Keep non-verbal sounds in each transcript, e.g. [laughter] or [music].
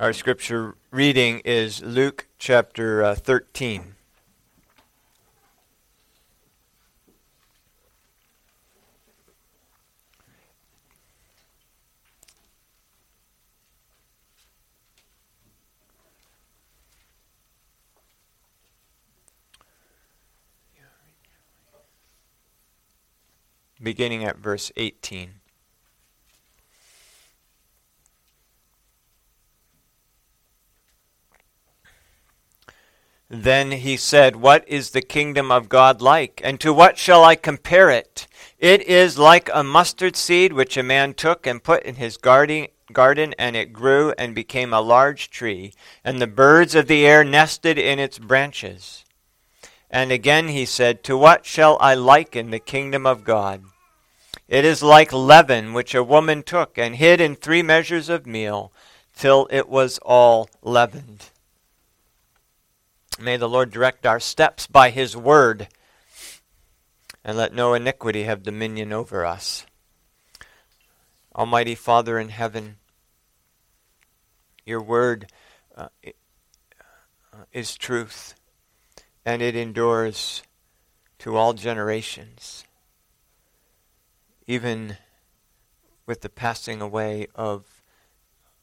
Our scripture reading is Luke chapter uh, 13. Beginning at verse 18. Then he said, What is the kingdom of God like? And to what shall I compare it? It is like a mustard seed which a man took and put in his garden, and it grew and became a large tree, and the birds of the air nested in its branches. And again he said, To what shall I liken the kingdom of God? It is like leaven which a woman took and hid in three measures of meal till it was all leavened. May the Lord direct our steps by his word, and let no iniquity have dominion over us. Almighty Father in heaven, your word uh, is truth, and it endures to all generations, even with the passing away of,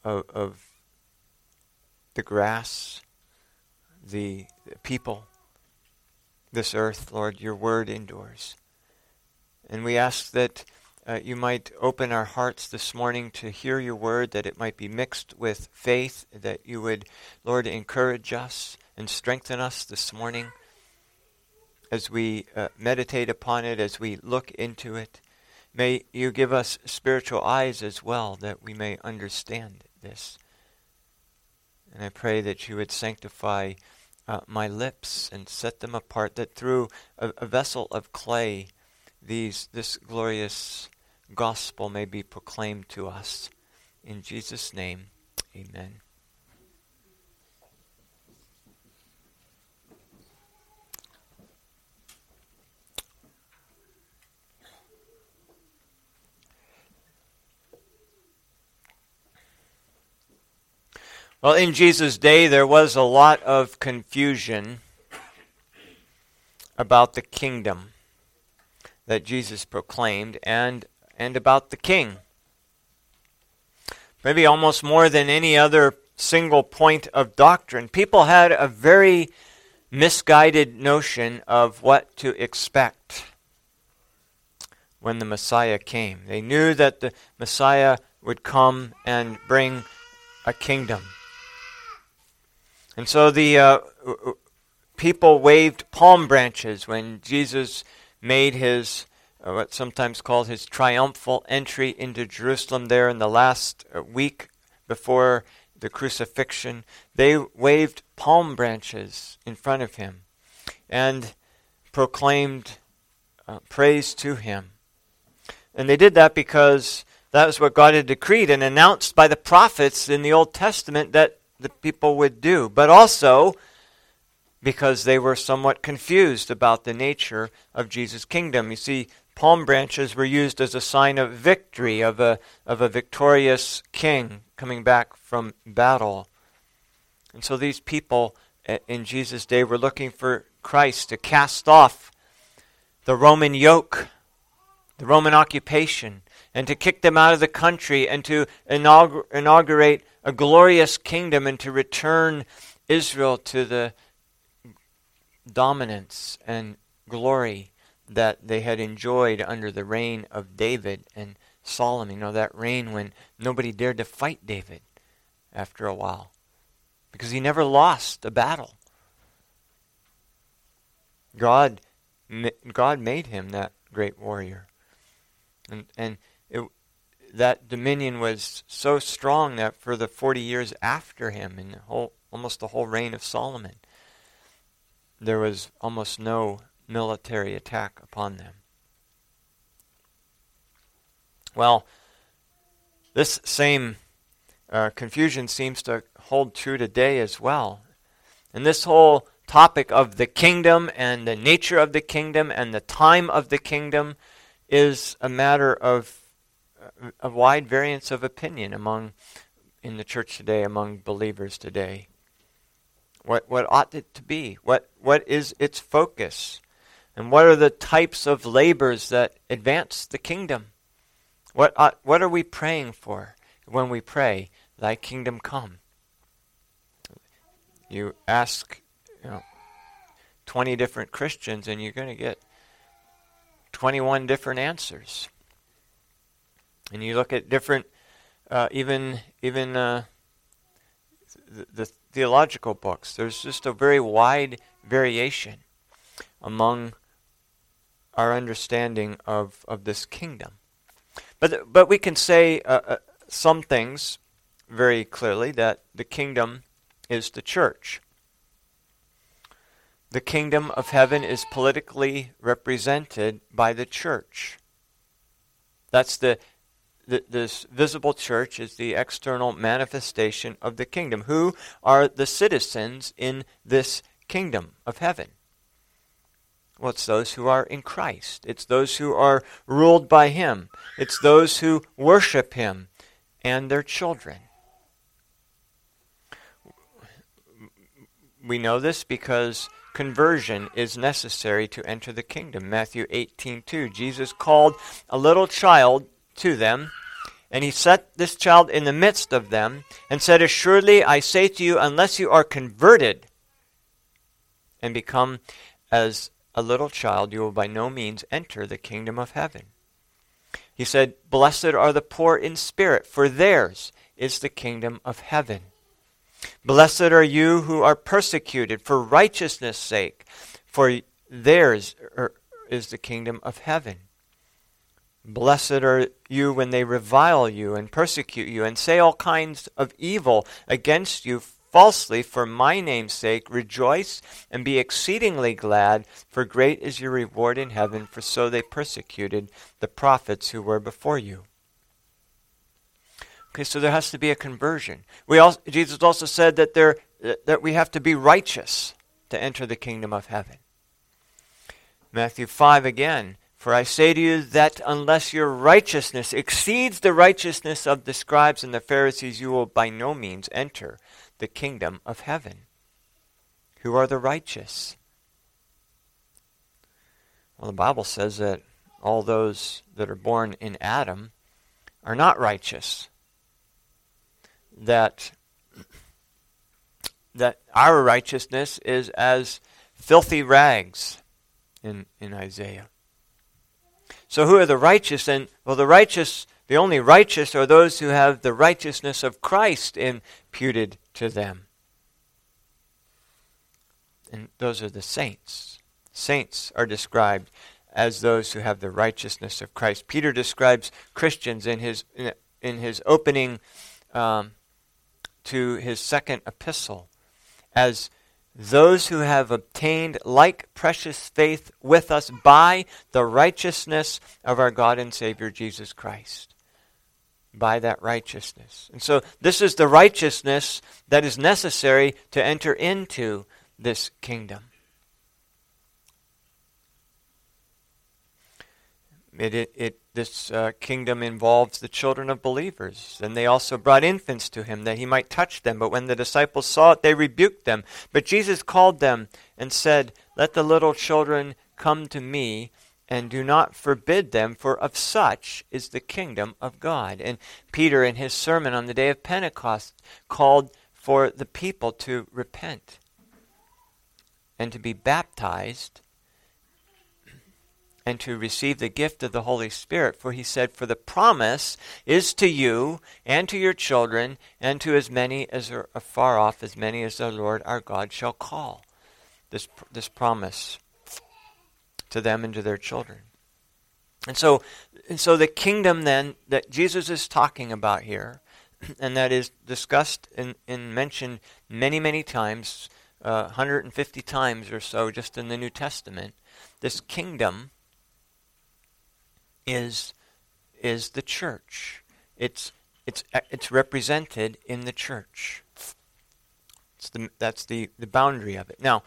of, of the grass the people, this earth, Lord, your word endures. And we ask that uh, you might open our hearts this morning to hear your word, that it might be mixed with faith, that you would, Lord, encourage us and strengthen us this morning as we uh, meditate upon it, as we look into it. May you give us spiritual eyes as well, that we may understand this. And I pray that you would sanctify uh, my lips and set them apart, that through a, a vessel of clay, these this glorious gospel may be proclaimed to us. In Jesus' name, amen. Well, in Jesus' day, there was a lot of confusion about the kingdom that Jesus proclaimed and, and about the king. Maybe almost more than any other single point of doctrine. People had a very misguided notion of what to expect when the Messiah came. They knew that the Messiah would come and bring a kingdom. And so the uh, people waved palm branches when Jesus made his, uh, what's sometimes called his triumphal entry into Jerusalem there in the last uh, week before the crucifixion. They waved palm branches in front of him and proclaimed uh, praise to him. And they did that because that was what God had decreed and announced by the prophets in the Old Testament that the people would do, but also because they were somewhat confused about the nature of Jesus' kingdom. You see, palm branches were used as a sign of victory, of a, of a victorious king coming back from battle. And so these people eh, in Jesus' day were looking for Christ to cast off the Roman yoke, the Roman occupation, and to kick them out of the country and to inaugurate a glorious kingdom and to return Israel to the dominance and glory that they had enjoyed under the reign of David and Solomon. You know, that reign when nobody dared to fight David after a while because he never lost a battle. God, God made him that great warrior. And, and it, that dominion was so strong that for the 40 years after him, in the whole, almost the whole reign of Solomon, there was almost no military attack upon them. Well, this same uh, confusion seems to hold true today as well. And this whole topic of the kingdom and the nature of the kingdom and the time of the kingdom is a matter of a wide variance of opinion among in the church today among believers today? What, what ought it to be? What, what is its focus? And what are the types of labors that advance the kingdom? What, ought, what are we praying for when we pray, Thy kingdom come? You ask you know, 20 different Christians, and you're going to get 21 different answers. And you look at different, uh, even even uh, the, the theological books. There's just a very wide variation among our understanding of, of this kingdom. But, but we can say uh, uh, some things very clearly that the kingdom is the church. The kingdom of heaven is politically represented by the church. That's the th- this visible church is the external manifestation of the kingdom. Who are the citizens in this kingdom of heaven? Well, it's those who are in Christ. It's those who are ruled by Him. It's those who worship Him and their children. We know this because conversion is necessary to enter the kingdom. Matthew 18:2. Jesus called a little child to them, and he set this child in the midst of them, and said, Assuredly I say to you, unless you are converted and become as a little child, you will by no means enter the kingdom of heaven. He said, Blessed are the poor in spirit, for theirs is the kingdom of heaven. Blessed are you who are persecuted for righteousness' sake, for theirs er, is the kingdom of heaven. Blessed are you when they revile you and persecute you and say all kinds of evil against you falsely for my name's sake. Rejoice and be exceedingly glad, for great is your reward in heaven, for so they persecuted the prophets who were before you. Okay, so there has to be a conversion. We also, Jesus also said that, there, that we have to be righteous to enter the kingdom of heaven. Matthew 5 again for I say to you that unless your righteousness exceeds the righteousness of the scribes and the Pharisees, you will by no means enter the kingdom of heaven. Who are the righteous? Well, the Bible says that all those that are born in Adam are not righteous. That that our righteousness is as filthy rags in, in Isaiah. So who are the righteous? And well, the righteous, the only righteous are those who have the righteousness of Christ imputed to them. And those are the saints. Saints are described as those who have the righteousness of Christ. Peter describes Christians in his in his opening um, to his second epistle as those who have obtained like precious faith with us by the righteousness of our God and Savior Jesus Christ. By that righteousness. And so, this is the righteousness that is necessary to enter into this kingdom. It, it, it, this uh, kingdom involves the children of believers. And they also brought infants to him that he might touch them. But when the disciples saw it, they rebuked them. But Jesus called them and said, Let the little children come to me, and do not forbid them, for of such is the kingdom of God. And Peter, in his sermon on the day of Pentecost, called for the people to repent and to be baptized and to receive the gift of the Holy Spirit. For he said, For the promise is to you and to your children and to as many as are afar off, as many as the Lord our God shall call. This, this promise to them and to their children. And so, and so the kingdom then that Jesus is talking about here, [clears throat] and that is discussed and, and mentioned many, many times, uh, 150 times or so just in the New Testament, this kingdom is is the church. It's it's uh, it's represented in the church. The, that's the, the boundary of it. Now,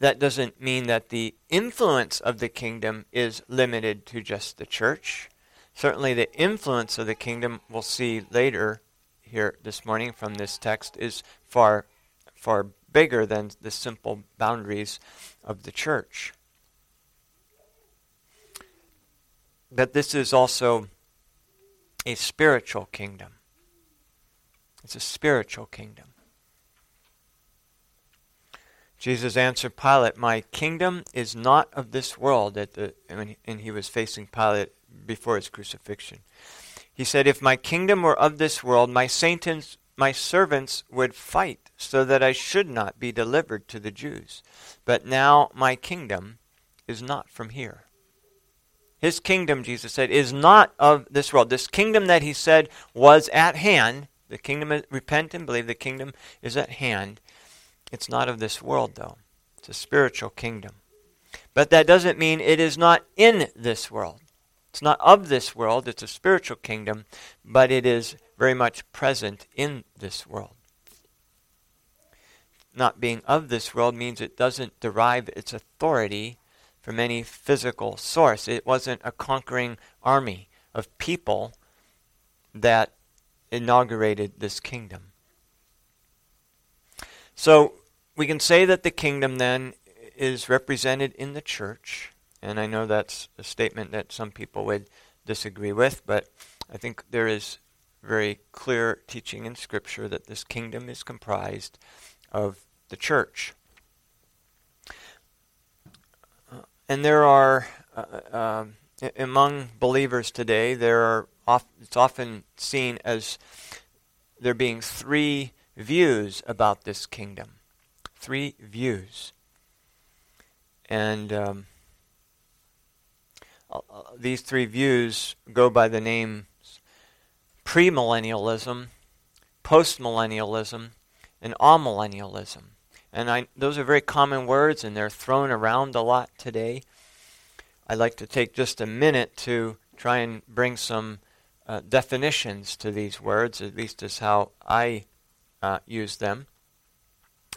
that doesn't mean that the influence of the kingdom is limited to just the church. Certainly, the influence of the kingdom we'll see later here this morning from this text is far, far bigger than the simple boundaries of the church. But this is also a spiritual kingdom. It's a spiritual kingdom. Jesus answered Pilate, My kingdom is not of this world. At the, and he was facing Pilate before his crucifixion. He said, If my kingdom were of this world, my saints, my servants would fight so that I should not be delivered to the Jews. But now my kingdom is not from here. His kingdom, Jesus said, is not of this world. This kingdom that he said was at hand, the kingdom, repent and believe, the kingdom is at hand. It's not of this world, though. It's a spiritual kingdom. But that doesn't mean it is not in this world. It's not of this world, it's a spiritual kingdom, but it is very much present in this world. Not being of this world means it doesn't derive its authority from any physical source. It wasn't a conquering army of people that inaugurated this kingdom. So we can say that the kingdom then is represented in the church and I know that's a statement that some people would disagree with, but I think there is very clear teaching in Scripture that this kingdom is comprised of the church. Uh, and there are, uh, uh, among believers today, there are it's often seen as there being three views about this kingdom. Three views. And um, these three views go by the names premillennialism, postmillennialism, and amillennialism. And I, those are very common words, and they're thrown around a lot today. I'd like to take just a minute to try and bring some uh, definitions to these words, at least as how I uh, use them,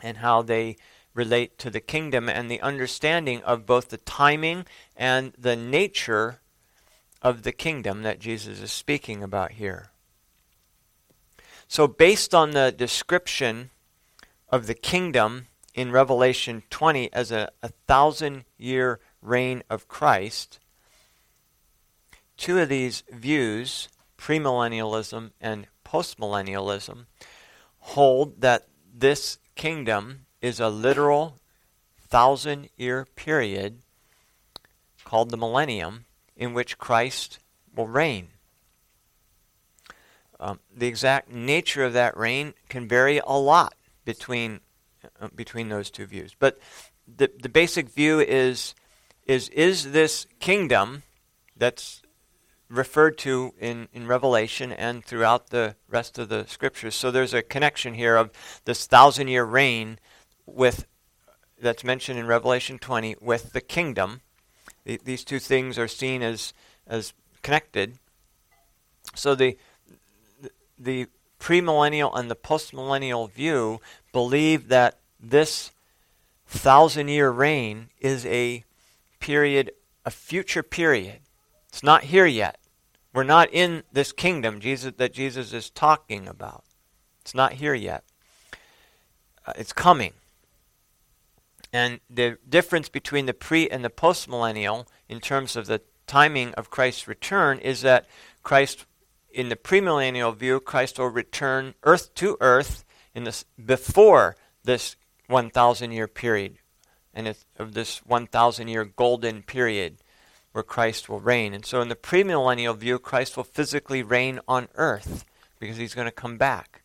and how they relate to the kingdom and the understanding of both the timing and the nature of the kingdom that Jesus is speaking about here. So, based on the description of the kingdom in Revelation 20 as a, a thousand year reign of Christ, two of these views, premillennialism and postmillennialism, hold that this kingdom is a literal thousand year period called the millennium in which Christ will reign. Um, the exact nature of that reign can vary a lot between Uh, between those two views, but the the basic view is is is this kingdom that's referred to in, in Revelation and throughout the rest of the scriptures. So there's a connection here of this thousand year reign with that's mentioned in Revelation 20 with the kingdom. The, these two things are seen as as connected. So the the premillennial and the postmillennial view believe that this thousand year reign is a period, a future period. It's not here yet. We're not in this kingdom Jesus that Jesus is talking about. It's not here yet. Uh, it's coming. And the difference between the pre and the postmillennial in terms of the timing of Christ's return is that Christ, in the premillennial view, Christ will return earth to earth in this, before this 1,000 year period and of this 1,000 year golden period where Christ will reign. And so in the premillennial view, Christ will physically reign on earth because he's going to come back.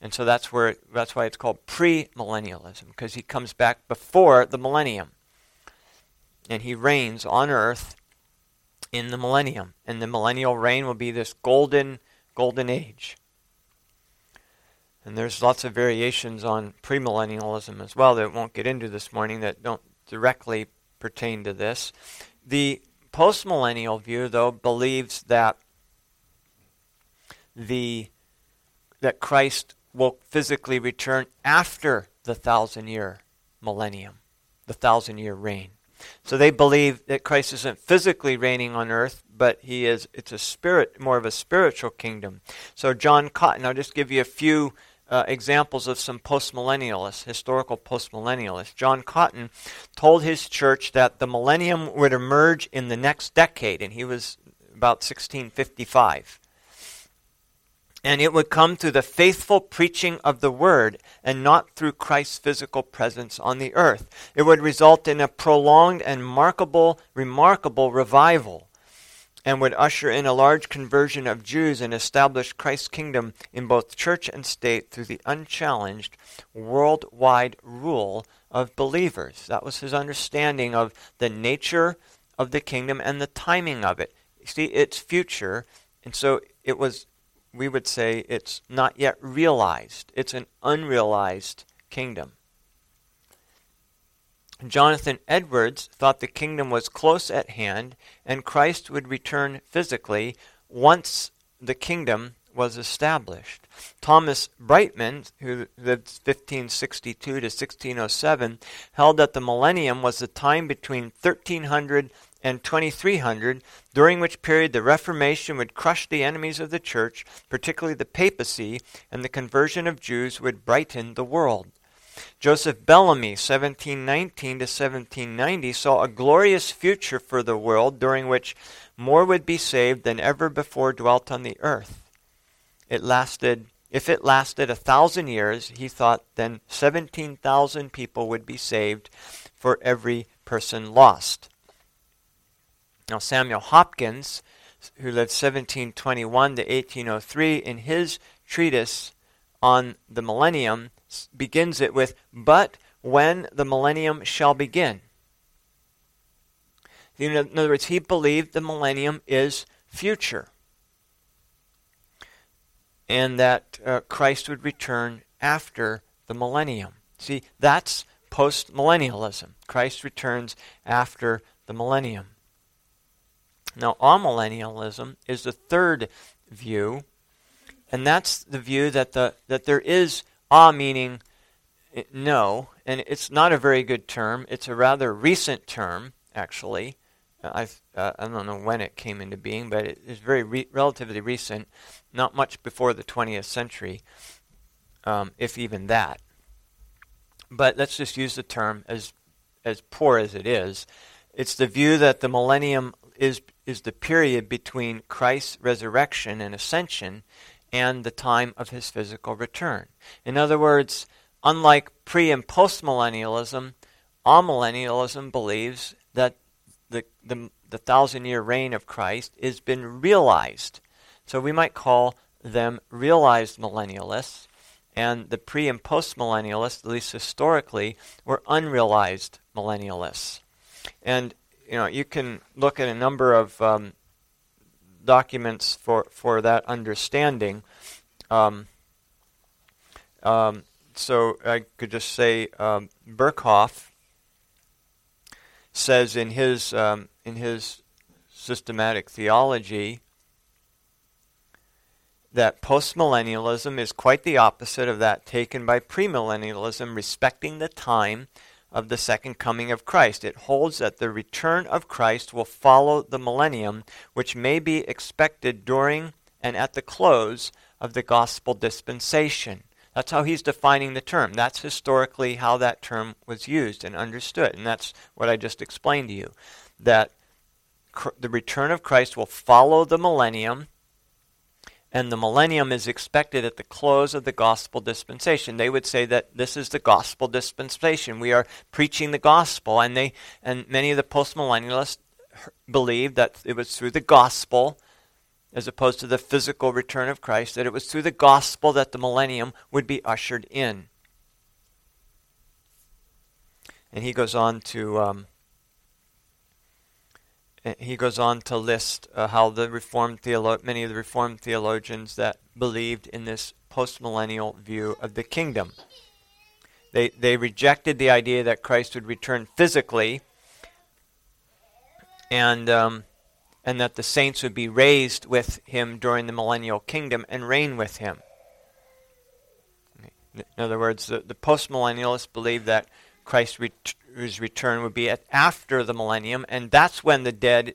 And so that's where that's why it's called premillennialism because he comes back before the millennium. And he reigns on earth in the millennium. And the millennial reign will be this golden golden age. And there's lots of variations on premillennialism as well that won't get into this morning that don't directly pertain to this. The postmillennial view though believes that the that Christ will physically return after the thousand year millennium, the thousand year reign. So they believe that Christ isn't physically reigning on earth, but he is it's a spirit more of a spiritual kingdom. So John Cotton, I'll just give you a few uh, examples of some postmillennialists, historical postmillennialists. John Cotton told his church that the millennium would emerge in the next decade, and he was about 1655. And it would come through the faithful preaching of the word and not through Christ's physical presence on the earth. It would result in a prolonged and remarkable, remarkable revival and would usher in a large conversion of Jews and establish Christ's kingdom in both church and state through the unchallenged worldwide rule of believers. That was his understanding of the nature of the kingdom and the timing of it. You see, it's future, and so it was we would say it's not yet realized. It's an unrealized kingdom. Jonathan Edwards thought the kingdom was close at hand and Christ would return physically once the kingdom was established. Thomas Brightman, who lived 1562 to 1607, held that the millennium was the time between 1300 and 2300, during which period the Reformation would crush the enemies of the church, particularly the papacy, and the conversion of Jews would brighten the world. Joseph Bellamy, 1719 to 1790, saw a glorious future for the world during which more would be saved than ever before dwelt on the earth. It lasted, if it lasted a thousand years, he thought then 17,000 people would be saved for every person lost. Now, Samuel Hopkins, who lived 1721 to 1803, in his treatise on the millennium, begins it with, But when the millennium shall begin. In other words, he believed the millennium is future and that uh, Christ would return after the millennium. See, that's post millennialism. Christ returns after the millennium. Now, amillennialism is the third view, and that's the view that the that there is ah meaning eh, no, and it's not a very good term. It's a rather recent term, actually. I uh, I don't know when it came into being, but it is very re- relatively recent, not much before the 20th century, um, if even that. But let's just use the term as as poor as it is. It's the view that the millennium is is the period between Christ's resurrection and ascension and the time of his physical return. In other words, unlike pre and post postmillennialism, amillennialism believes that the, the, the thousand year reign of Christ has been realized. So we might call them realized millennialists, and the pre and postmillennialists, at least historically, were unrealized millennialists. And you know, you can look at a number of um, documents for, for that understanding. Um, um, so I could just say um, says in his um, in his systematic theology that postmillennialism is quite the opposite of that taken by premillennialism, respecting the time of the second coming of Christ. It holds that the return of Christ will follow the millennium, which may be expected during and at the close of the gospel dispensation. That's how he's defining the term. That's historically how that term was used and understood. And that's what I just explained to you. That cr- the return of Christ will follow the millennium and the millennium is expected at the close of the gospel dispensation. They would say that this is the gospel dispensation. We are preaching the gospel, and they and many of the postmillennialists believe that it was through the gospel, as opposed to the physical return of Christ, that it was through the gospel that the millennium would be ushered in. And he goes on to um, he goes on to list uh, how the Reformed theolo- many of the Reformed theologians that believed in this postmillennial view of the kingdom. They, they rejected the idea that Christ would return physically and, um, and that the saints would be raised with him during the millennial kingdom and reign with him. In other words, the, the postmillennialists believe that Christ ret- return would be at, after the millennium, and that's when the dead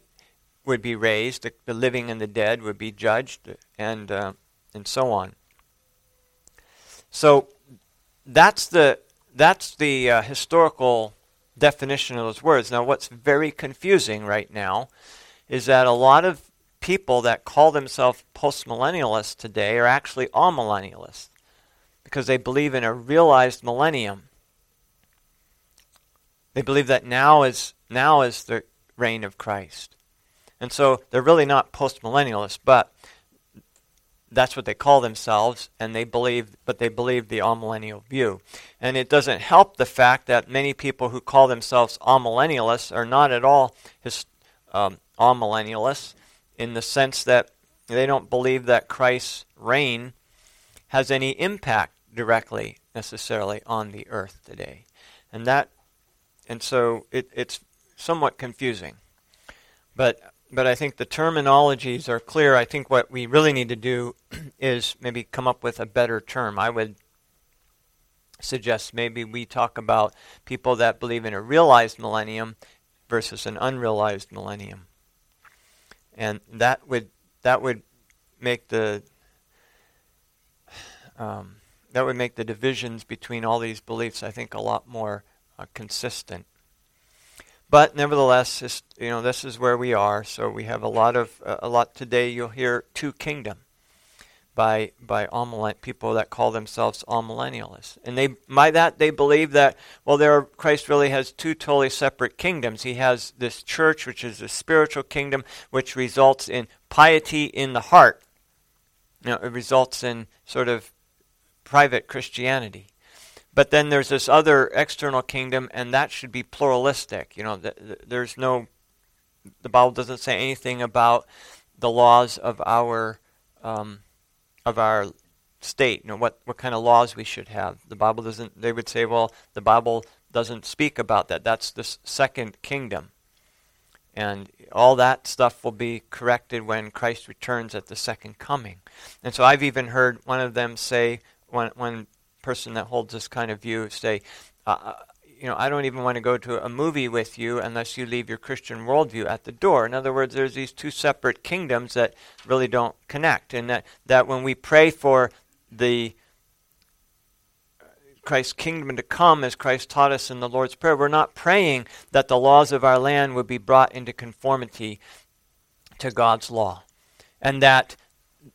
would be raised, the, the living and the dead would be judged, and uh, and so on. So that's the that's the uh, historical definition of those words. Now, what's very confusing right now is that a lot of people that call themselves postmillennialists today are actually amillennialists because they believe in a realized millennium. They believe that now is now is the reign of Christ. And so they're really not postmillennialists, but that's what they call themselves, and they believe, but they believe the amillennial view. And it doesn't help the fact that many people who call themselves amillennialists are not at all his, um, amillennialists in the sense that they don't believe that Christ's reign has any impact directly necessarily on the earth today. And that and so it, it's somewhat confusing. But but I think the terminologies are clear. I think what we really need to do [clears throat] is maybe come up with a better term. I would suggest maybe we talk about people that believe in a realized millennium versus an unrealized millennium. And that would that would make the [sighs] um, that would make the divisions between all these beliefs, I think, a lot more uh, consistent. But nevertheless, you know, this is where we are. So we have a lot of uh, a lot today. You'll hear two kingdom by by all people that call themselves amillennialists, and they by that they believe that well, there Christ really has two totally separate kingdoms. He has this church, which is a spiritual kingdom, which results in piety in the heart. You know, it results in sort of private Christianity. But then there's this other external kingdom, and that should be pluralistic. You know, th- th- there's no, the Bible doesn't say anything about the laws of our, um, of our state. You know, what what kind of laws we should have. The Bible doesn't. They would say, well, the Bible doesn't speak about that. That's the second kingdom, and all that stuff will be corrected when Christ returns at the second coming. And so I've even heard one of them say when when person that holds this kind of view say, uh, uh, you know, I don't even want to go to a movie with you unless you leave your Christian worldview at the door. In other words, there's these two separate kingdoms that really don't connect, and that, that when we pray for the Christ's kingdom to come, as Christ taught us in the Lord's Prayer, we're not praying that the laws of our land would be brought into conformity to God's law, and that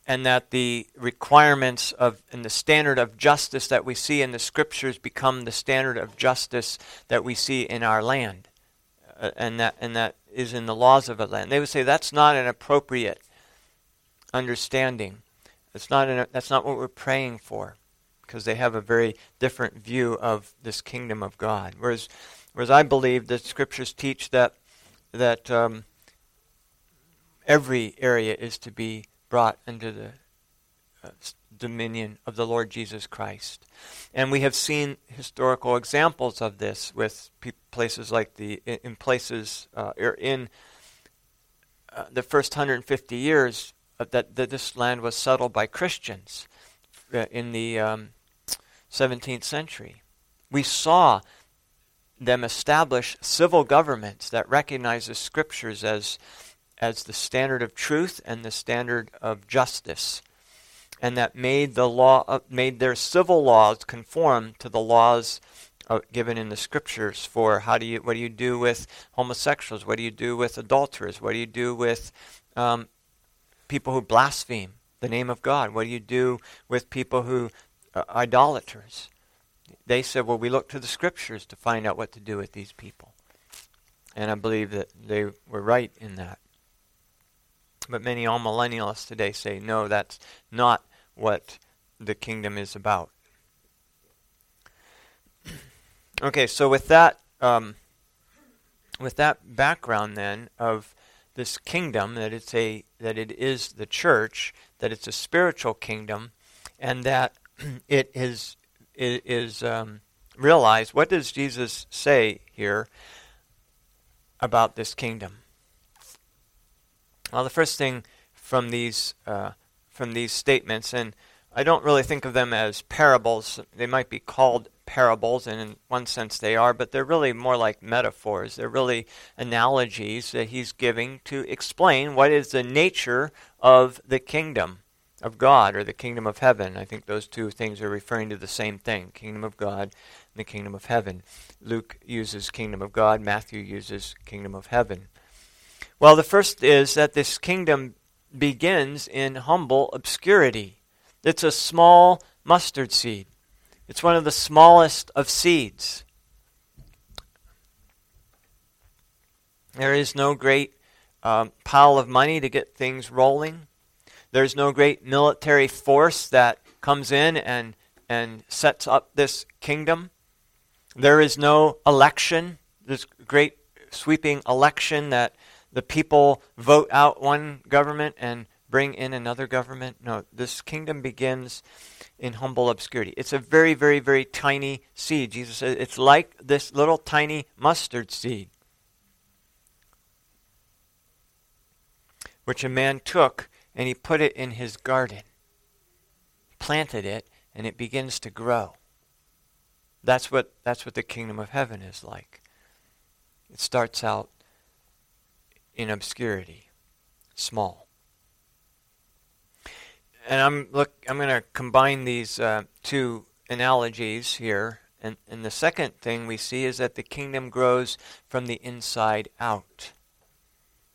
and that the requirements of and the standard of justice that we see in the scriptures become the standard of justice that we see in our land uh, and that and that is in the laws of a land. They would say that's not an appropriate understanding. That's not an, that's not what we're praying for because they have a very different view of this kingdom of God. Whereas whereas I believe the scriptures teach that that um, every area is to be brought under the uh, dominion of the Lord Jesus Christ. And we have seen historical examples of this with places like the, in, places, uh, er, in uh, the first 150 years that, that this land was settled by Christians uh, in the um, 17th century. We saw them establish civil governments that recognize the scriptures as as the standard of truth and the standard of justice, and that made the law uh, made their civil laws conform to the laws uh, given in the scriptures for how do you what do you do with homosexuals? What do you do with adulterers? What do you do with um, people who blaspheme the name of God? What do you do with people who uh, idolaters? They said, well, we look to the scriptures to find out what to do with these people. And I believe that they were right in that. But many amillennialists today say, no, that's not what the kingdom is about. [clears throat] okay, so with that, um, with that background then of this kingdom, that it's a that it is the church, that it's a spiritual kingdom, and that [clears throat] it is it is um, realized. What does Jesus say here about this kingdom? Well, the first thing from these uh, from these statements, and I don't really think of them as parables. They might be called parables, and in one sense they are, but they're really more like metaphors. They're really analogies that he's giving to explain what is the nature of the kingdom of God or the kingdom of heaven. I think those two things are referring to the same thing kingdom of God and the kingdom of heaven. Luke uses kingdom of God, Matthew uses kingdom of heaven. Well, the first is that this kingdom begins in humble obscurity. It's a small mustard seed. It's one of the smallest of seeds. There is no great um, pile of money to get things rolling. There's no great military force that comes in and, and sets up this kingdom. There is no election, this great sweeping election that the people vote out one government and bring in another government. No, this kingdom begins in humble obscurity. It's a very, very, very tiny seed. Jesus says it's like this little tiny mustard seed, which a man took and he put it in his garden, planted it, and it begins to grow. That's what, that's what the kingdom of heaven is like. It starts out in obscurity, small and I'm look. I'm going to combine these uh, two analogies here. And, and the second thing we see is that the kingdom grows from the inside out.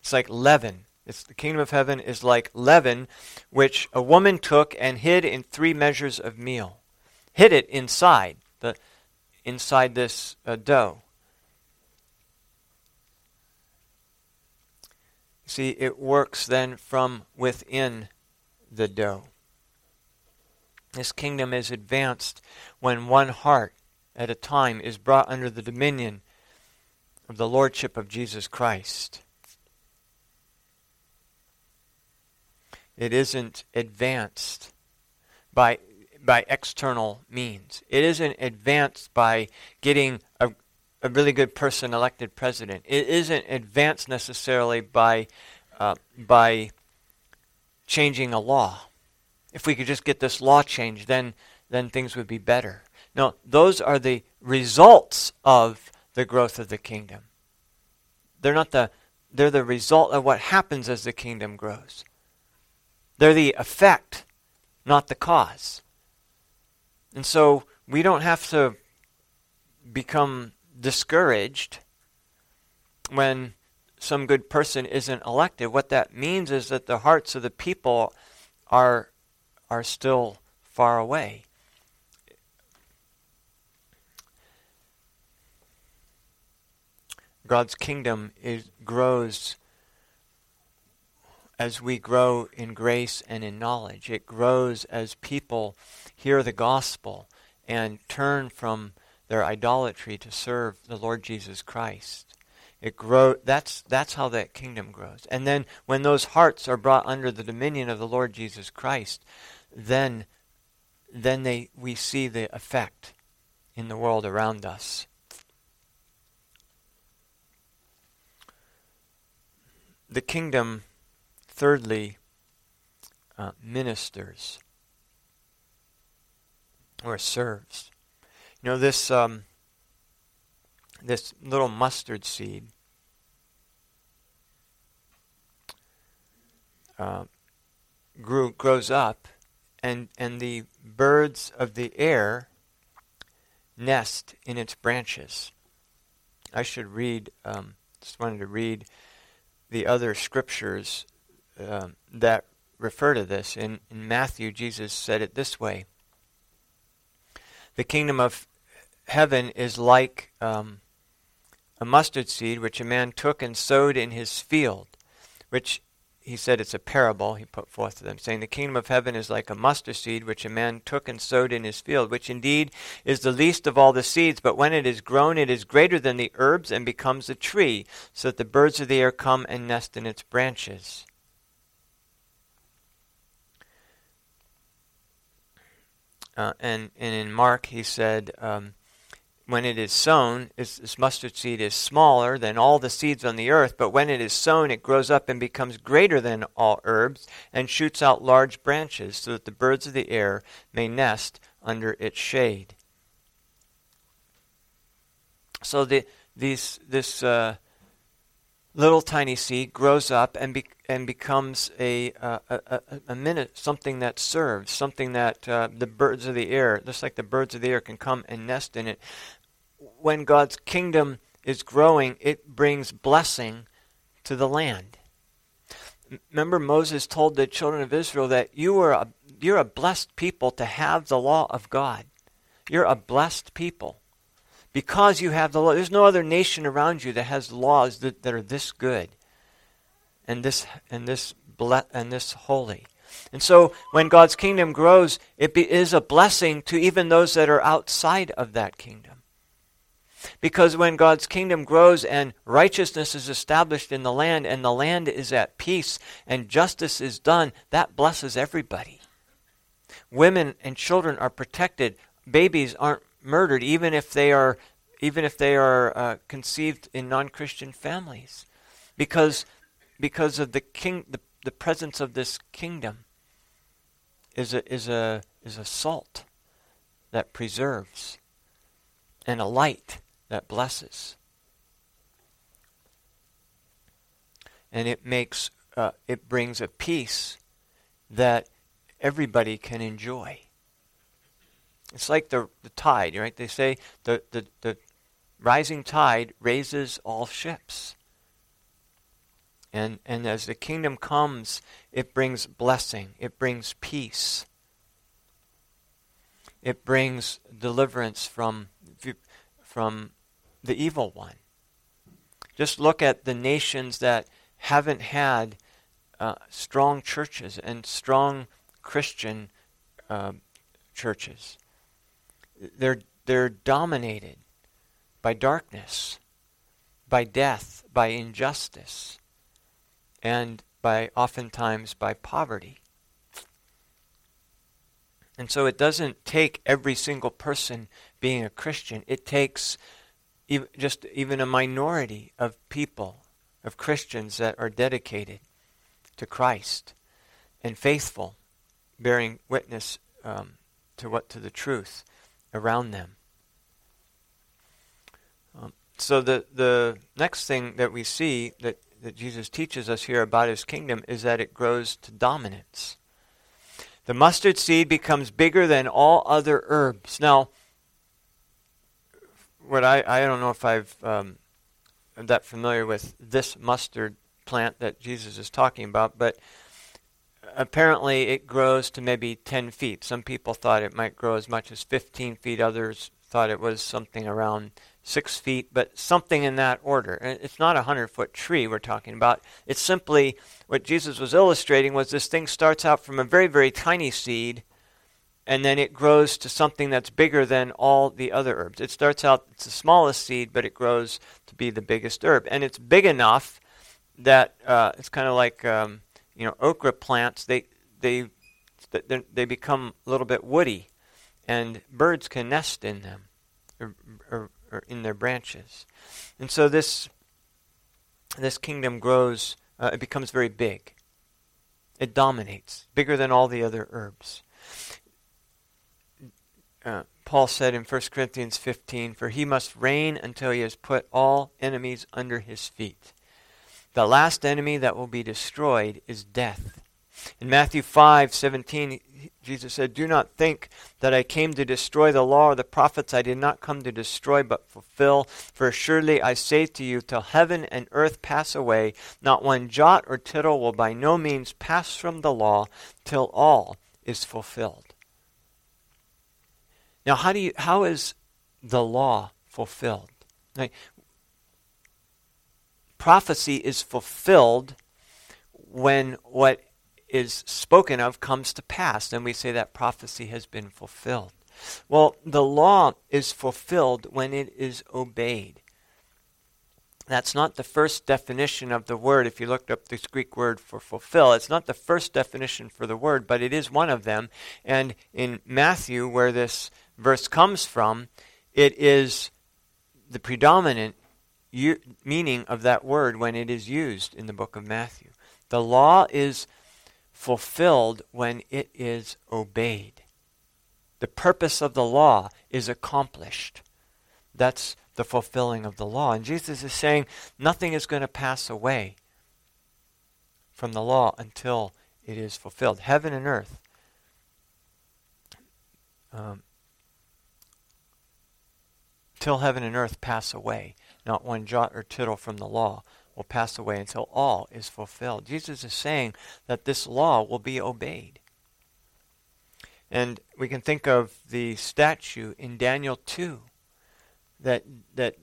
It's like leaven. It's the kingdom of heaven is like leaven, which a woman took and hid in three measures of meal. Hid it inside the inside this uh, dough. See, it works then from within the dough. This kingdom is advanced when one heart at a time is brought under the dominion of the lordship of Jesus Christ. It isn't advanced by by external means. It isn't advanced by getting a really good person elected president. It isn't advanced necessarily by uh, by changing a law. If we could just get this law changed, then, then things would be better. No, those are the results of the growth of the kingdom. They're not the they're the result of what happens as the kingdom grows. They're the effect, not the cause. And so we don't have to become discouraged when some good person isn't elected. What that means is that the hearts of the people are, are still far away. God's kingdom is, grows as we grow in grace and in knowledge. It grows as people hear the gospel and turn from their idolatry to serve the Lord Jesus Christ. It grow that's that's how that kingdom grows. And then when those hearts are brought under the dominion of the Lord Jesus Christ, then then they we see the effect in the world around us. The kingdom thirdly uh, ministers or serves. You know this um, this little mustard seed uh, grew, grows up, and, and the birds of the air nest in its branches. I should read, um, just wanted to read the other scriptures um, that refer to this. In, in Matthew, Jesus said it this way The kingdom of heaven is like um, a mustard seed which a man took and sowed in his field, which he said it's a parable he put forth to them, saying, The kingdom of heaven is like a mustard seed which a man took and sowed in his field, which indeed is the least of all the seeds, but when it is grown, it is greater than the herbs and becomes a tree, so that the birds of the air come and nest in its branches. Uh, and, and in Mark, he said, um, when it is sown, this mustard seed is smaller than all the seeds on the earth, but when it is sown, it grows up and becomes greater than all herbs and shoots out large branches so that the birds of the air may nest under its shade. So the, these, this uh, little tiny seed grows up and, be, and becomes a, uh, a, a, a, minute, something that serves, something that uh, the birds of the air, just like the birds of the air, can come and nest in it. When God's kingdom is growing, it brings blessing to the land. Remember, Moses told the children of Israel that you are a, you're a blessed people to have the law of God. You're a blessed people because you have the law. There's no other nation around you that has laws that, that are this good and this and this ble- and this holy. And so when God's kingdom grows, it be, is a blessing to even those that are outside of that kingdom. Because when God's kingdom grows and righteousness is established in the land and the land is at peace and justice is done, that blesses everybody. Women and children are protected. Babies aren't murdered, even if they are, even if they are uh, conceived in non-Christian families, because because of the king, the, the presence of this kingdom is a is a is a salt that preserves and a light that blesses. And it makes uh, it brings a peace that everybody can enjoy. It's like the, the tide, right? They say the, the, the rising tide raises all ships. And, and as the kingdom comes, it brings blessing, it brings peace, it brings deliverance from, from the evil one. Just look at the nations that haven't had uh, strong churches and strong Christian uh, churches they're, they're dominated by darkness, by death, by injustice, and by oftentimes by poverty. And so it doesn't take every single person being a Christian. It takes ev- just even a minority of people, of Christians that are dedicated to Christ and faithful, bearing witness um, to what to the truth around them. Um, so the the next thing that we see that, that Jesus teaches us here about his kingdom is that it grows to dominance. The mustard seed becomes bigger than all other herbs. Now, what I, I don't know if I've um, I'm that familiar with this mustard plant that Jesus is talking about, but apparently it grows to maybe 10 feet. Some people thought it might grow as much as 15 feet. Others thought it was something around 6 feet, but something in that order. It's not a 100 foot tree we're talking about. It's simply what Jesus was illustrating was this thing starts out from a very, very tiny seed and then it grows to something that's bigger than all the other herbs. It starts out, it's the smallest seed, but it grows to be the biggest herb. And it's big enough that uh, it's kind of like um, you know, okra plants, they, they, they become a little bit woody, and birds can nest in them or, or, or in their branches. And so this, this kingdom grows, uh, it becomes very big. It dominates, bigger than all the other herbs. Uh, Paul said in 1 Corinthians 15, For he must reign until he has put all enemies under his feet. The last enemy that will be destroyed is death. In Matthew 5 17, Jesus said, Do not think that I came to destroy the law or the prophets. I did not come to destroy, but fulfill. For surely I say to you, till heaven and earth pass away, not one jot or tittle will by no means pass from the law till all is fulfilled. Now, how, do you, how is the law fulfilled? Prophecy is fulfilled when what is spoken of comes to pass. and we say that prophecy has been fulfilled. Well, the law is fulfilled when it is obeyed. That's not the first definition of the word. If you looked up this Greek word for fulfill, it's not the first definition for the word, but it is one of them. And in Matthew, where this verse comes from, it is the predominant u- meaning of that word when it is used in the book of Matthew. The law is fulfilled when it is obeyed. The purpose of the law is accomplished. That's the fulfilling of the law. And Jesus is saying nothing is going to pass away from the law until it is fulfilled. Heaven and earth. Um, till heaven and earth pass away, not one jot or tittle from the law will pass away until all is fulfilled. Jesus is saying that this law will be obeyed. And we can think of the statue in Daniel 2 that that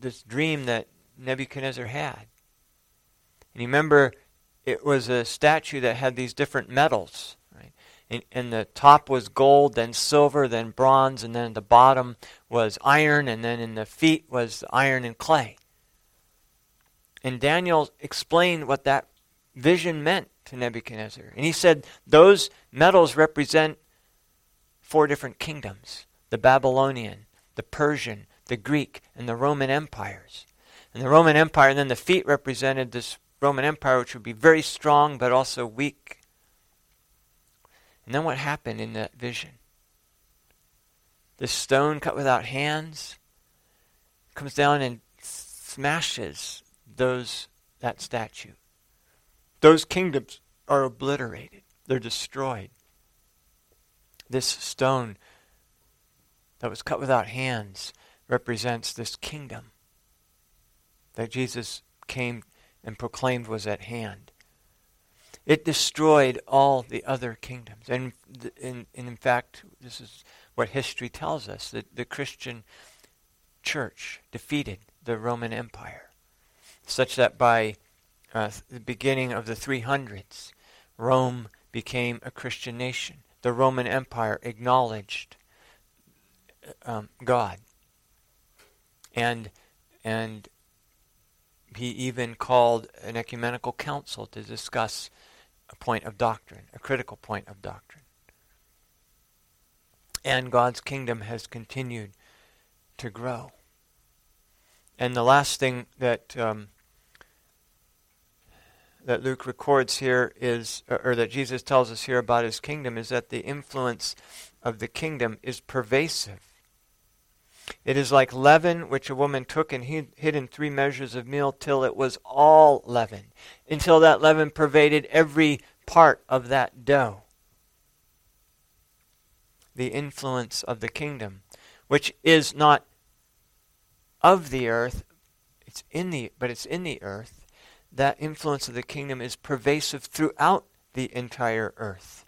this dream that Nebuchadnezzar had. And you remember it was a statue that had these different metals? And, and the top was gold, then silver, then bronze, and then the bottom was iron, and then in the feet was iron and clay. And Daniel explained what that vision meant to Nebuchadnezzar. And he said those metals represent four different kingdoms the Babylonian, the Persian, the Greek, and the Roman empires. And the Roman Empire, and then the feet represented this Roman Empire, which would be very strong but also weak. And then what happened in that vision? This stone cut without hands comes down and smashes those that statue. Those kingdoms are obliterated. They're destroyed. This stone that was cut without hands represents this kingdom that Jesus came and proclaimed was at hand. It destroyed all the other kingdoms. And in, in fact, this is what history tells us that the Christian church defeated the Roman Empire, such that by uh, the beginning of the 300s, Rome became a Christian nation. The Roman Empire acknowledged um, God. And, and he even called an ecumenical council to discuss a point of doctrine, a critical point of doctrine. And God's kingdom has continued to grow. And the last thing that um, that Luke records here is, or that Jesus tells us here about his kingdom, is that the influence of the kingdom is pervasive. It is like leaven which a woman took and hid, in three measures of meal till it was all leaven, until that leaven pervaded every part of that dough. The influence of the kingdom, which is not of the earth, it's in the but it's in the earth. That influence of the kingdom is pervasive throughout the entire earth.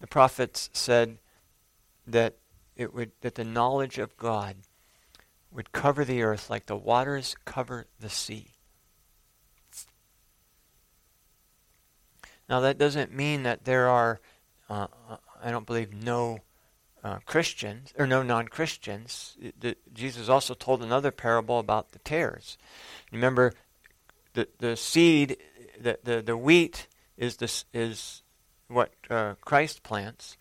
The prophets said that it would that the knowledge of God would cover the earth like the waters cover the sea. Now that doesn't mean that there are, uh, I don't believe, no uh, Christians or no non-Christians. Jesus also told another parable about the tares. Remember, the the seed, the the, the wheat is this is what uh, Christ plants,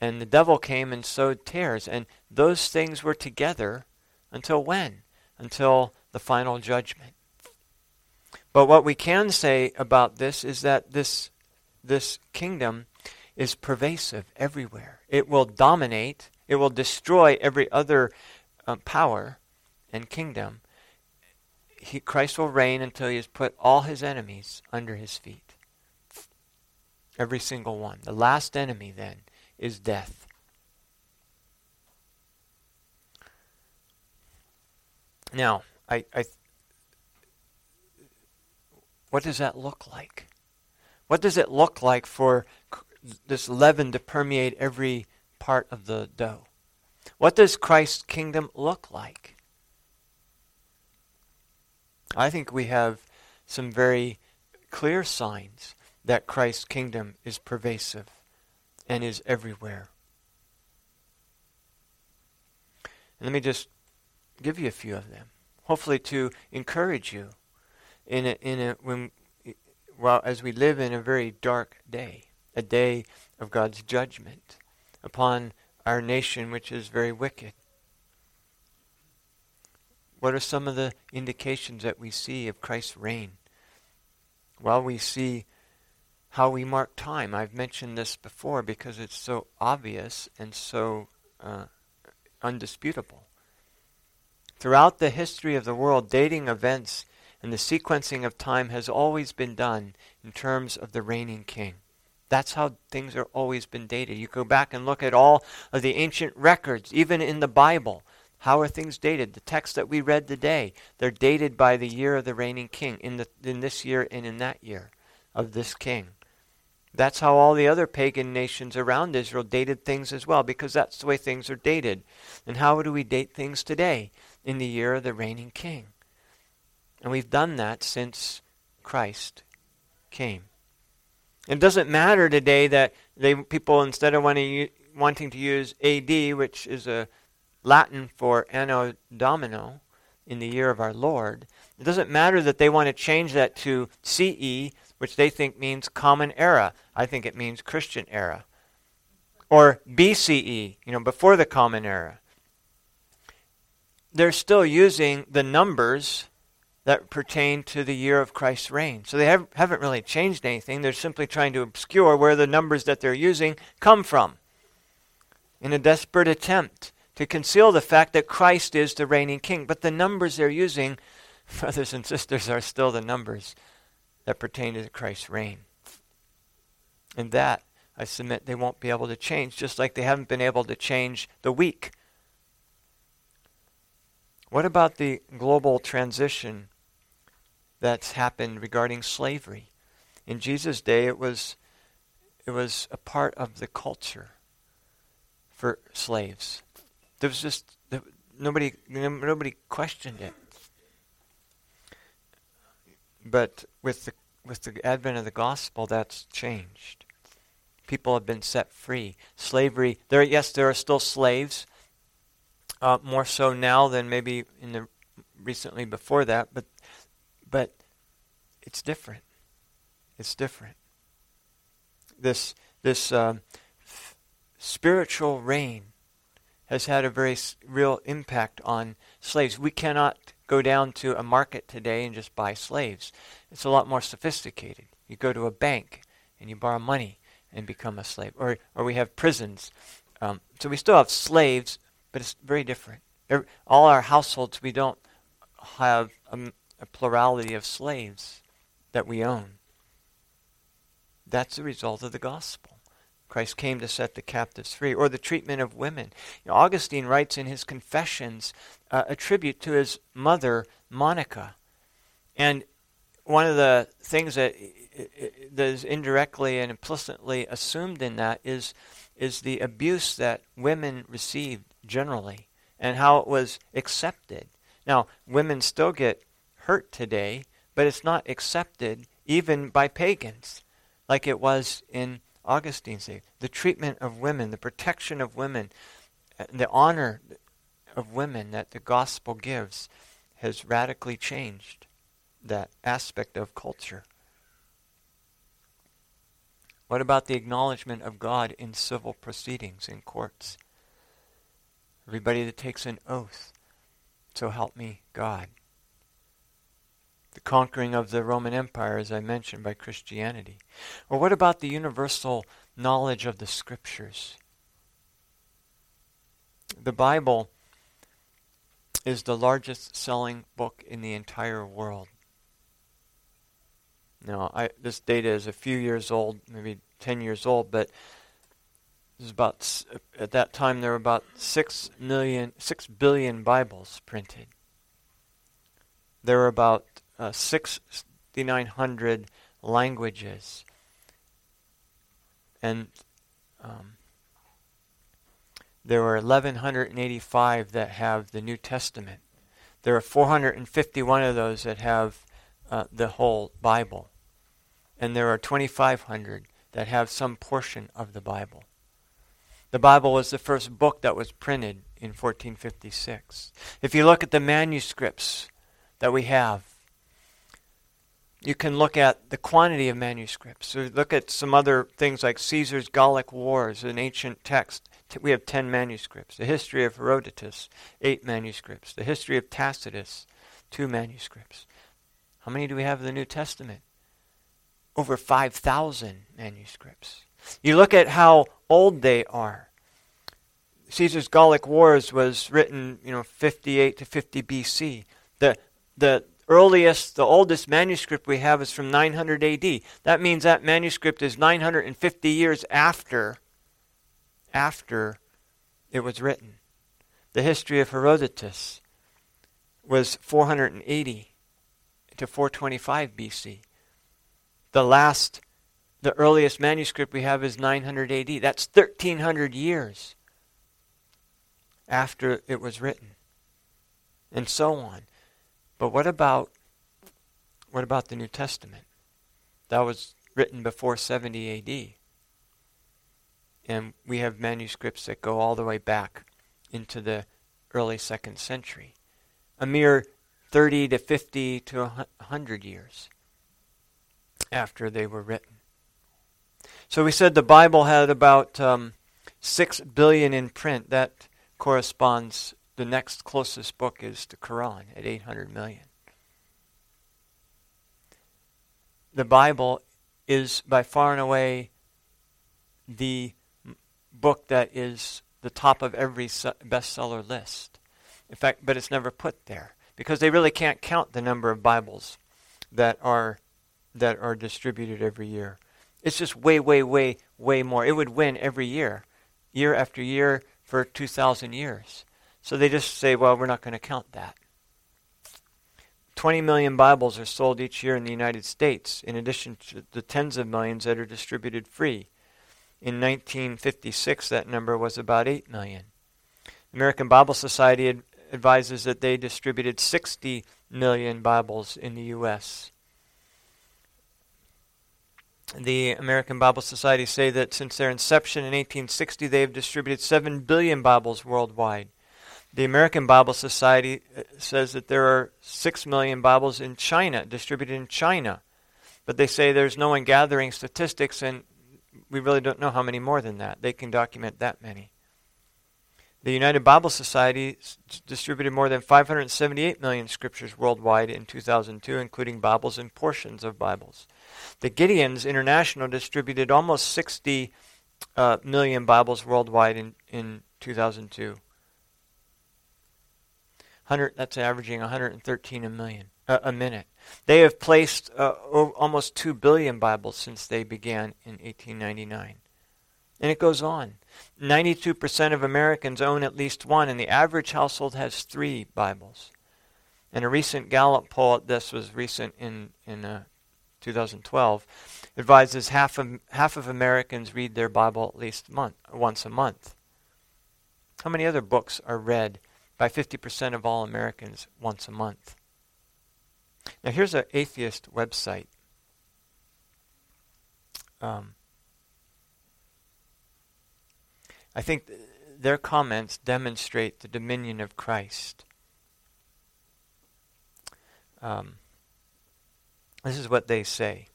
and the devil came and sowed tares. And those things were together until when? Until the final judgment. But what we can say about this is that this, this kingdom is pervasive everywhere. It will dominate, it will destroy every other uh, power and kingdom. He, Christ will reign until he has put all his enemies under his feet. Every single one. The last enemy, then, is death. Now, I, I, what does that look like? What does it look like for this leaven to permeate every part of the dough? What does Christ's kingdom look like? I think we have some very clear signs that Christ's kingdom is pervasive and is everywhere. And let me just give you a few of them, hopefully to encourage you in a, in a when well as we live in a very dark day, a day of God's judgment upon our nation, which is very wicked. What are some of the indications that we see of Christ's reign? While we see how we mark time. I've mentioned this before because it's so obvious and so uh, undisputable. Throughout the history of the world, dating events and the sequencing of time has always been done in terms of the reigning king. That's how things are always been dated. You go back and look at all of the ancient records, even in the Bible. How are things dated? The texts that we read today, they're dated by the year of the reigning king, in, the, in this year and in that year of this king. That's how all the other pagan nations around Israel dated things as well, because that's the way things are dated. And how do we date things today? In the year of the reigning king. And we've done that since Christ came. It doesn't matter today that they people instead of wanting, wanting to use AD, which is a Latin for Anno Domino, in the year of our Lord, it doesn't matter that they want to change that to CE, which they think means Common Era. I think it means Christian Era. Or BCE, you know, before the Common Era. They're still using the numbers that pertain to the year of Christ's reign. So they have, haven't really changed anything. They're simply trying to obscure where the numbers that they're using come from in a desperate attempt to conceal the fact that Christ is the reigning king. But the numbers they're using, [laughs] brothers and sisters, are still the numbers that pertain to Christ's reign. And that, I submit, they won't be able to change, just like they haven't been able to change the week. What about the global transition that's happened regarding slavery? In Jesus' day, it was, it was a part of the culture for slaves. There was just nobody nobody questioned it. But with the with the advent of the gospel, that's changed. People have been set free. Slavery there yes, there are still slaves, uh, more so now than maybe in the recently before that, but but it's different. It's different. This this um, f- spiritual reign has had a very s- real impact on slaves. We cannot go down to a market today and just buy slaves. It's a lot more sophisticated. You go to a bank and you borrow money and become a slave. Or, or we have prisons. Um, so we still have slaves, but it's very different. All our households, we don't have a, a plurality of slaves that we own. That's the result of the gospel. Christ came to set the captives free, or the treatment of women. You know, Augustine writes in his Confessions uh, a tribute to his mother, Monica. And one of the things that, that is indirectly and implicitly assumed in that is, is the abuse that women received generally and how it was accepted. Now, women still get hurt today, but it's not accepted even by pagans like it was in Augustine's day. The treatment of women, the protection of women, uh, the honor of women that the gospel gives has radically changed that aspect of culture. What about the acknowledgement of God in civil proceedings in courts? Everybody that takes an oath, so help me God. The conquering of the Roman Empire, as I mentioned, by Christianity. Or what about the universal knowledge of the Scriptures? The Bible is the largest selling book in the entire world. Now, I, this data is a few years old, maybe 10 years old, but about at that time there were about six million, six billion Bibles printed. There were about uh, 6,900 languages, and um, there were 1,185 that have the New Testament. There are 451 of those that have uh, the whole Bible, and there are 2,500 that have some portion of the Bible. The Bible was the first book that was printed in 1456. If you look at the manuscripts that we have, you can look at the quantity of manuscripts. Look at some other things like Caesar's Gallic Wars, an ancient text, we have 10 manuscripts. The history of Herodotus, 8 manuscripts. The history of Tacitus, 2 manuscripts. How many do we have in the New Testament? Over 5,000 manuscripts. You look at how old they are. Caesar's Gallic Wars was written, you know, 58 to 50 BC. The the earliest, the oldest manuscript we have is from 900 AD. That means that manuscript is 950 years after after it was written. The history of Herodotus was 480 to 425 BC. The last, the earliest manuscript we have is 900 AD. That's 1300 years after it was written. And so on. But what about what about the New Testament? That was written before 70 AD. And we have manuscripts that go all the way back into the early second century. A mere 30 to 50 to 100 years after they were written. So we said the Bible had about um, 6 billion in print. That corresponds, the next closest book is the Quran at 800 million. The Bible is by far and away the book that is the top of every bestseller list. In fact, but it's never put there because they really can't count the number of Bibles that are that are distributed every year. It's just way, way, way, way more. It would win every year, year after year for 2,000 years. So they just say, well, we're not going to count that. 20 million Bibles are sold each year in the United States, in addition to the tens of millions that are distributed free. In 1956, that number was about 8 million. The American Bible Society ad- advises that they distributed 60 million Bibles in the U.S. The American Bible Society say that since their inception in 1860, they have distributed 7 billion Bibles worldwide. The American Bible Society uh, says that there are 6 million Bibles in China, distributed in China. But they say there's no one gathering statistics, and we really don't know how many more than that. They can document that many. The United Bible Society distributed more than 578 million scriptures worldwide in 2002, including Bibles and portions of Bibles. The Gideons International distributed almost 60 uh, million Bibles worldwide in, in 2002. that's averaging 113 a million uh, a minute. They have placed uh, almost 2 billion Bibles since they began in 1899. And it goes on. 92% of Americans own at least one, and the average household has three Bibles. And a recent Gallup poll, this was recent in, in uh, 2012, advises half of, half of Americans read their Bible at least month, once a month. How many other books are read by 50% of all Americans once a month? Now, here's an atheist website. Um, I think th- their comments demonstrate the dominion of Christ. Um, this is what they say.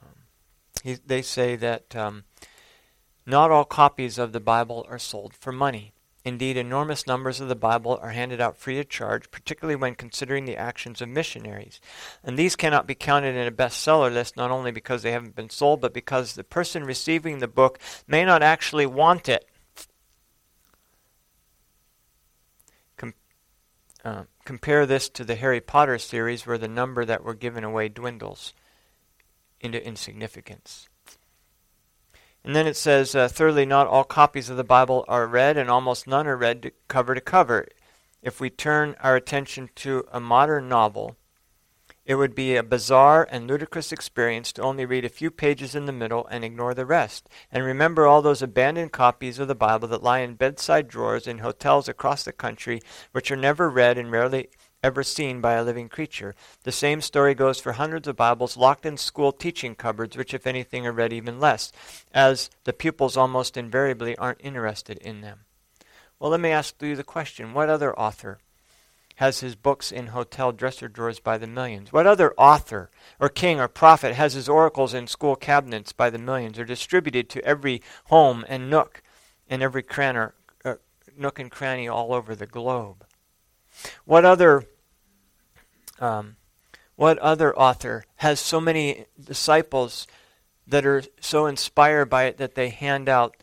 Um, he, they say that um, not all copies of the Bible are sold for money. Indeed, enormous numbers of the Bible are handed out free of charge, particularly when considering the actions of missionaries. And these cannot be counted in a bestseller list not only because they haven't been sold, but because the person receiving the book may not actually want it. Com- uh, compare this to the Harry Potter series, where the number that were given away dwindles into insignificance. And then it says, uh, thirdly, not all copies of the Bible are read, and almost none are read to cover to cover. If we turn our attention to a modern novel, it would be a bizarre and ludicrous experience to only read a few pages in the middle and ignore the rest. And remember all those abandoned copies of the Bible that lie in bedside drawers in hotels across the country, which are never read and rarely ever seen by a living creature. The same story goes for hundreds of Bibles locked in school teaching cupboards, which, if anything, are read even less, as the pupils almost invariably aren't interested in them. Well, let me ask you the question what other author has his books in hotel dresser drawers by the millions? What other author or king or prophet has his oracles in school cabinets by the millions or distributed to every home and nook and every cranner, uh, nook and cranny all over the globe? What other um, what other author has so many disciples that are so inspired by it that they hand out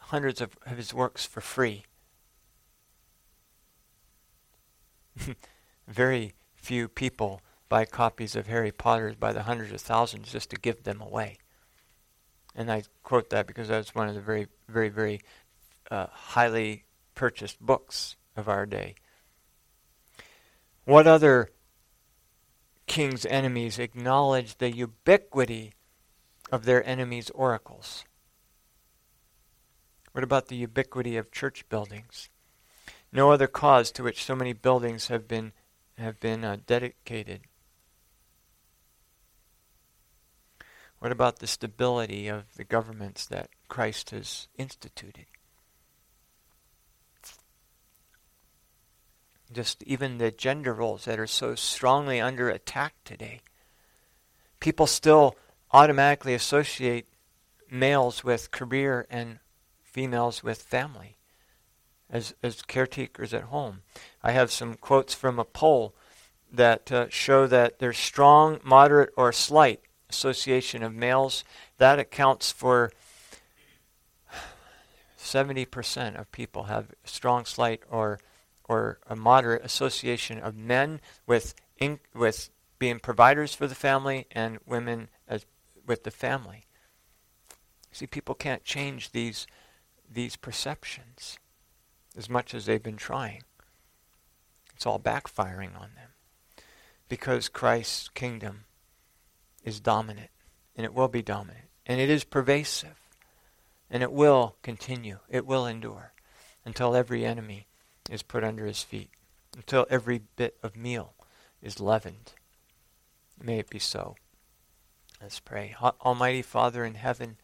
hundreds of, of his works for free? [laughs] Very few people buy copies of Harry Potter by the hundreds of thousands just to give them away. And I quote that because that's one of the very, very, very uh, highly purchased books of our day. What other king's enemies acknowledge the ubiquity of their enemies' oracles? What about the ubiquity of church buildings? No other cause to which so many buildings have been have been uh, dedicated. What about the stability of the governments that Christ has instituted? Just even the gender roles that are so strongly under attack today. People still automatically associate males with career and females with family as, as caretakers at home. I have some quotes from a poll that uh, show that there's strong, moderate, or slight association of males. That accounts for 70% of people have strong, slight, or or a moderate association of men with in, with being providers for the family and women as with the family. See, people can't change these these perceptions as much as they've been trying. It's all backfiring on them. Because Christ's kingdom is dominant, and it will be dominant, and it is pervasive, and it will continue, it will endure until every enemy is put under his feet, until every bit of meal is leavened. May it be so. Let's pray. Almighty Father in heaven,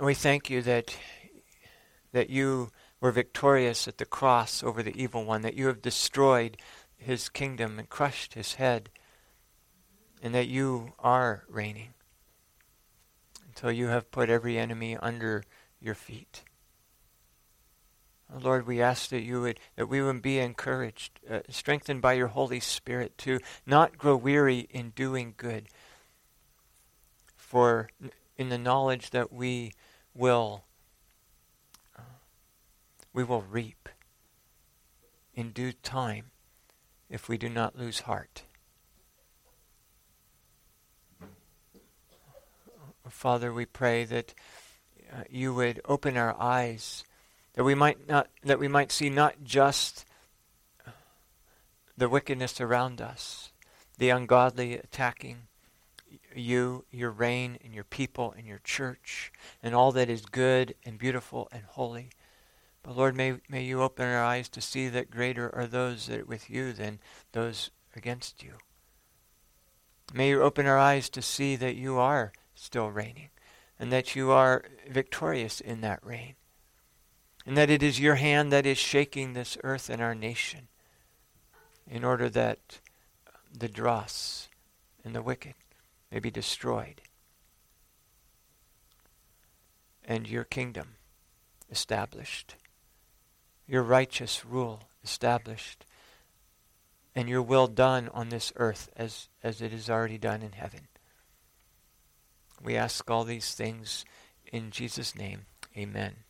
we thank you that that you were victorious at the cross over the evil one, that you have destroyed his kingdom and crushed his head, and that you are reigning until you have put every enemy under your feet. Lord, we ask that you would that we would be encouraged, uh, strengthened by your Holy Spirit to not grow weary in doing good. For in the knowledge that we will we will reap in due time if we do not lose heart. Father, we pray that uh, you would open our eyes that we might not that we might see not just the wickedness around us, the ungodly attacking you, your reign, and your people, and your church, and all that is good and beautiful and holy. But Lord, may, may you open our eyes to see that greater are those that are with you than those against you. May you open our eyes to see that you are still reigning and that you are victorious in that reign. And that it is your hand that is shaking this earth and our nation in order that the dross and the wicked may be destroyed and your kingdom established your righteous rule established, and your will done on this earth as, as it is already done in heaven. We ask all these things in Jesus' name. Amen.